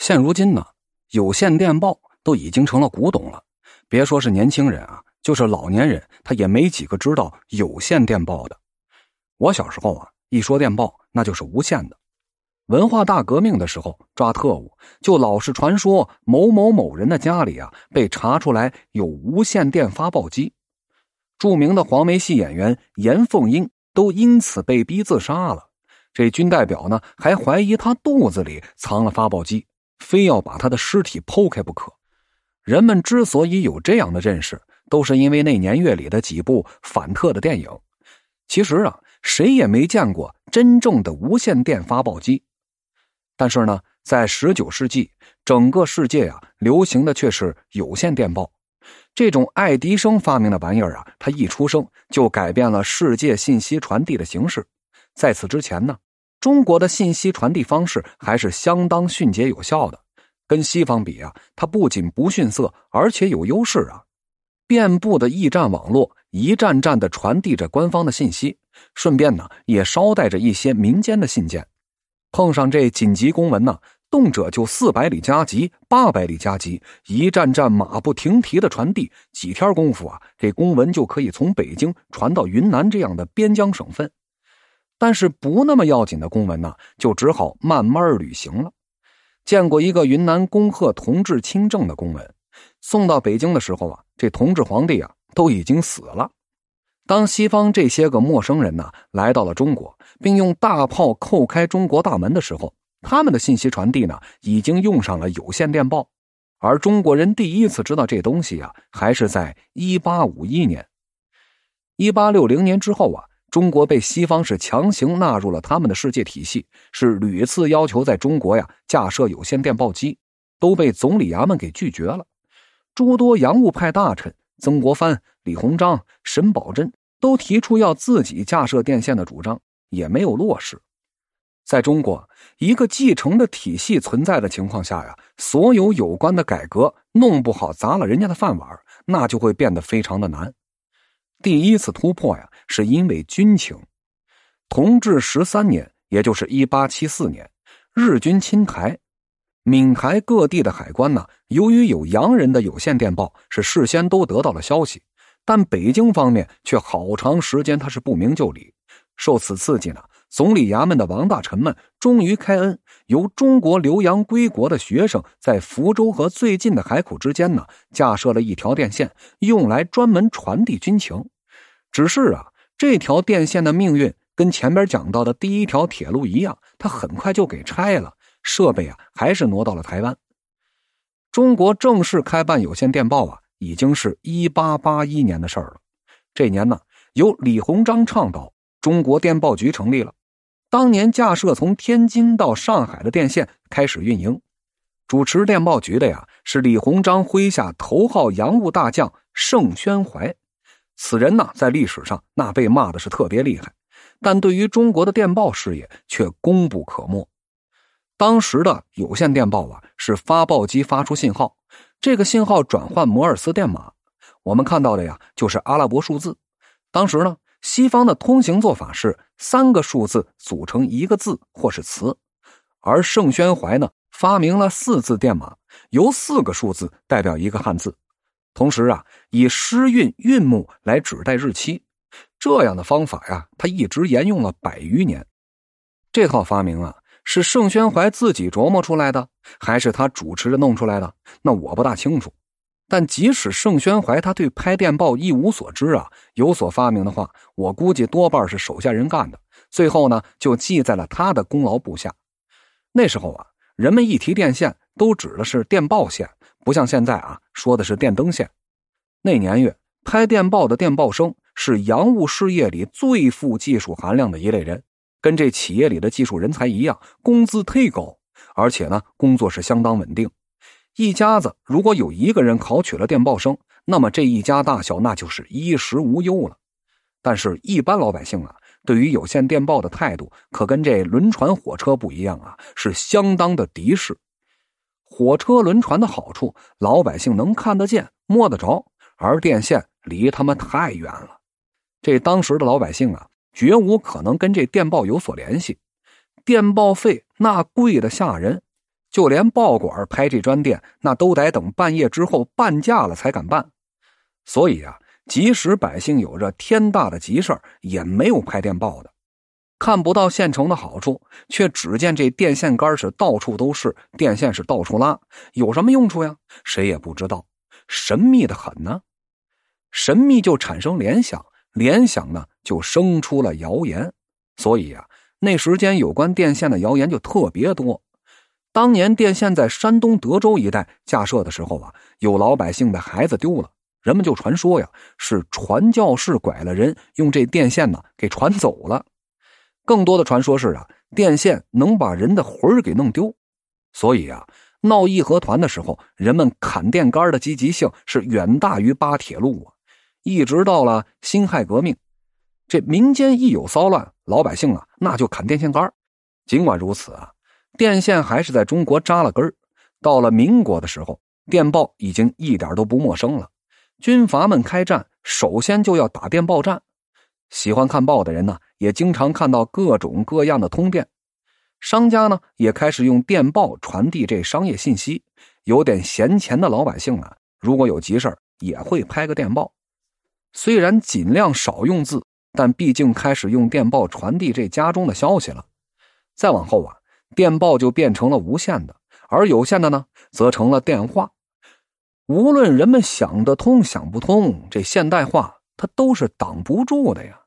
现如今呢，有线电报都已经成了古董了。别说是年轻人啊，就是老年人，他也没几个知道有线电报的。我小时候啊，一说电报，那就是无线的。文化大革命的时候抓特务，就老是传说某某某人的家里啊被查出来有无线电发报机。著名的黄梅戏演员严凤英都因此被逼自杀了。这军代表呢，还怀疑他肚子里藏了发报机。非要把他的尸体剖开不可。人们之所以有这样的认识，都是因为那年月里的几部反特的电影。其实啊，谁也没见过真正的无线电发报机。但是呢，在十九世纪，整个世界啊，流行的却是有线电报。这种爱迪生发明的玩意儿啊，他一出生就改变了世界信息传递的形式。在此之前呢？中国的信息传递方式还是相当迅捷有效的，跟西方比啊，它不仅不逊色，而且有优势啊！遍布的驿站网络，一站站的传递着官方的信息，顺便呢，也捎带着一些民间的信件。碰上这紧急公文呢，动辄就四百里加急、八百里加急，一站站马不停蹄的传递，几天功夫啊，这公文就可以从北京传到云南这样的边疆省份。但是不那么要紧的公文呢，就只好慢慢履行了。见过一个云南恭贺同治亲政的公文，送到北京的时候啊，这同治皇帝啊都已经死了。当西方这些个陌生人呢来到了中国，并用大炮叩开中国大门的时候，他们的信息传递呢已经用上了有线电报。而中国人第一次知道这东西啊，还是在一八五一年。一八六零年之后啊。中国被西方是强行纳入了他们的世界体系，是屡次要求在中国呀架设有线电报机，都被总理衙门给拒绝了。诸多洋务派大臣曾国藩、李鸿章、沈葆桢都提出要自己架设电线的主张，也没有落实。在中国一个继承的体系存在的情况下呀，所有有关的改革弄不好砸了人家的饭碗，那就会变得非常的难。第一次突破呀。是因为军情，同治十三年，也就是一八七四年，日军侵台，闽台各地的海关呢，由于有洋人的有线电报，是事先都得到了消息，但北京方面却好长时间他是不明就里。受此刺激呢，总理衙门的王大臣们终于开恩，由中国留洋归国的学生在福州和最近的海口之间呢，架设了一条电线，用来专门传递军情。只是啊。这条电线的命运跟前边讲到的第一条铁路一样，它很快就给拆了，设备啊还是挪到了台湾。中国正式开办有线电报啊，已经是一八八一年的事儿了。这年呢，由李鸿章倡导，中国电报局成立了。当年架设从天津到上海的电线开始运营，主持电报局的呀是李鸿章麾下头号洋务大将盛宣怀。此人呢，在历史上那被骂的是特别厉害，但对于中国的电报事业却功不可没。当时的有线电报啊，是发报机发出信号，这个信号转换摩尔斯电码，我们看到的呀，就是阿拉伯数字。当时呢，西方的通行做法是三个数字组成一个字或是词，而盛宣怀呢，发明了四字电码，由四个数字代表一个汉字。同时啊，以诗韵韵目来指代日期，这样的方法呀，他一直沿用了百余年。这套发明啊，是盛宣怀自己琢磨出来的，还是他主持着弄出来的？那我不大清楚。但即使盛宣怀他对拍电报一无所知啊，有所发明的话，我估计多半是手下人干的。最后呢，就记在了他的功劳簿下。那时候啊，人们一提电线，都指的是电报线。不像现在啊，说的是电灯线。那年月拍电报的电报生是洋务事业里最富技术含量的一类人，跟这企业里的技术人才一样，工资忒高，而且呢，工作是相当稳定。一家子如果有一个人考取了电报生，那么这一家大小那就是衣食无忧了。但是，一般老百姓啊，对于有线电报的态度可跟这轮船、火车不一样啊，是相当的敌视。火车、轮船的好处，老百姓能看得见、摸得着，而电线离他们太远了。这当时的老百姓啊，绝无可能跟这电报有所联系。电报费那贵的吓人，就连报馆拍这专电，那都得等半夜之后半价了才敢办。所以啊，即使百姓有着天大的急事也没有拍电报的。看不到现成的好处，却只见这电线杆是到处都是，电线是到处拉，有什么用处呀？谁也不知道，神秘的很呢。神秘就产生联想，联想呢就生出了谣言。所以啊，那时间有关电线的谣言就特别多。当年电线在山东德州一带架设的时候啊，有老百姓的孩子丢了，人们就传说呀是传教士拐了人，用这电线呢给传走了。更多的传说是啊，电线能把人的魂儿给弄丢，所以啊，闹义和团的时候，人们砍电杆的积极性是远大于扒铁路啊。一直到了辛亥革命，这民间一有骚乱，老百姓啊那就砍电线杆尽管如此啊，电线还是在中国扎了根儿。到了民国的时候，电报已经一点都不陌生了。军阀们开战，首先就要打电报战。喜欢看报的人呢，也经常看到各种各样的通电。商家呢，也开始用电报传递这商业信息。有点闲钱的老百姓啊，如果有急事也会拍个电报。虽然尽量少用字，但毕竟开始用电报传递这家中的消息了。再往后啊，电报就变成了无线的，而有线的呢，则成了电话。无论人们想得通想不通，这现代化它都是挡不住的呀。